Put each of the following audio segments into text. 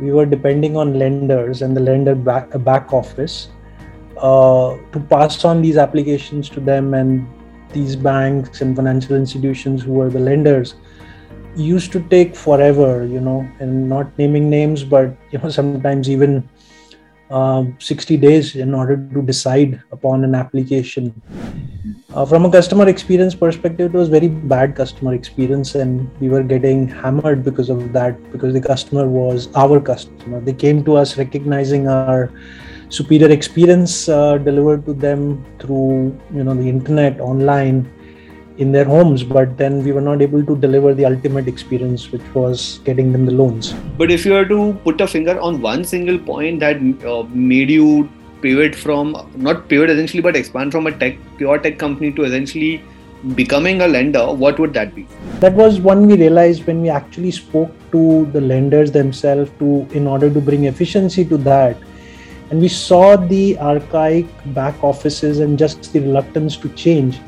we were depending on lenders and the lender back, back office uh, to pass on these applications to them. And these banks and financial institutions who were the lenders used to take forever you know and not naming names but you know sometimes even uh, 60 days in order to decide upon an application uh, from a customer experience perspective it was very bad customer experience and we were getting hammered because of that because the customer was our customer. They came to us recognizing our superior experience uh, delivered to them through you know the internet online in their homes but then we were not able to deliver the ultimate experience which was getting them the loans. But if you were to put a finger on one single point that uh, made you pivot from not pivot essentially but expand from a tech pure tech company to essentially becoming a lender what would that be? That was one we realized when we actually spoke to the lenders themselves to in order to bring efficiency to that. And we saw the archaic back offices and just the reluctance to change.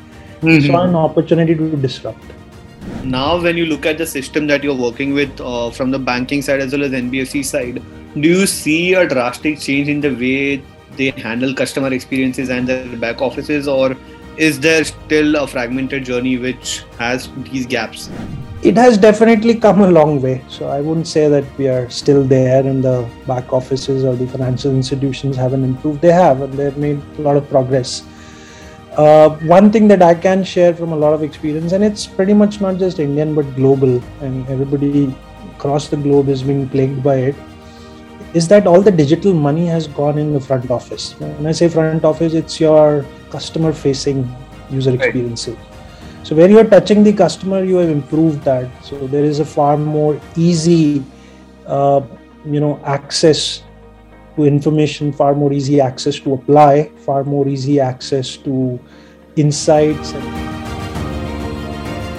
Mm-hmm. saw an opportunity to disrupt. Now when you look at the system that you're working with uh, from the banking side as well as nbfc side do you see a drastic change in the way they handle customer experiences and their back offices or is there still a fragmented journey which has these gaps it has definitely come a long way. So I wouldn't say that we are still there and the back offices or the financial institutions haven't improved. They have, and they've made a lot of progress. Uh, one thing that I can share from a lot of experience, and it's pretty much not just Indian but global, and everybody across the globe is being plagued by it, is that all the digital money has gone in the front office. When I say front office, it's your customer facing user experiences. Right so where you are touching the customer you have improved that so there is a far more easy uh, you know access to information far more easy access to apply far more easy access to insights and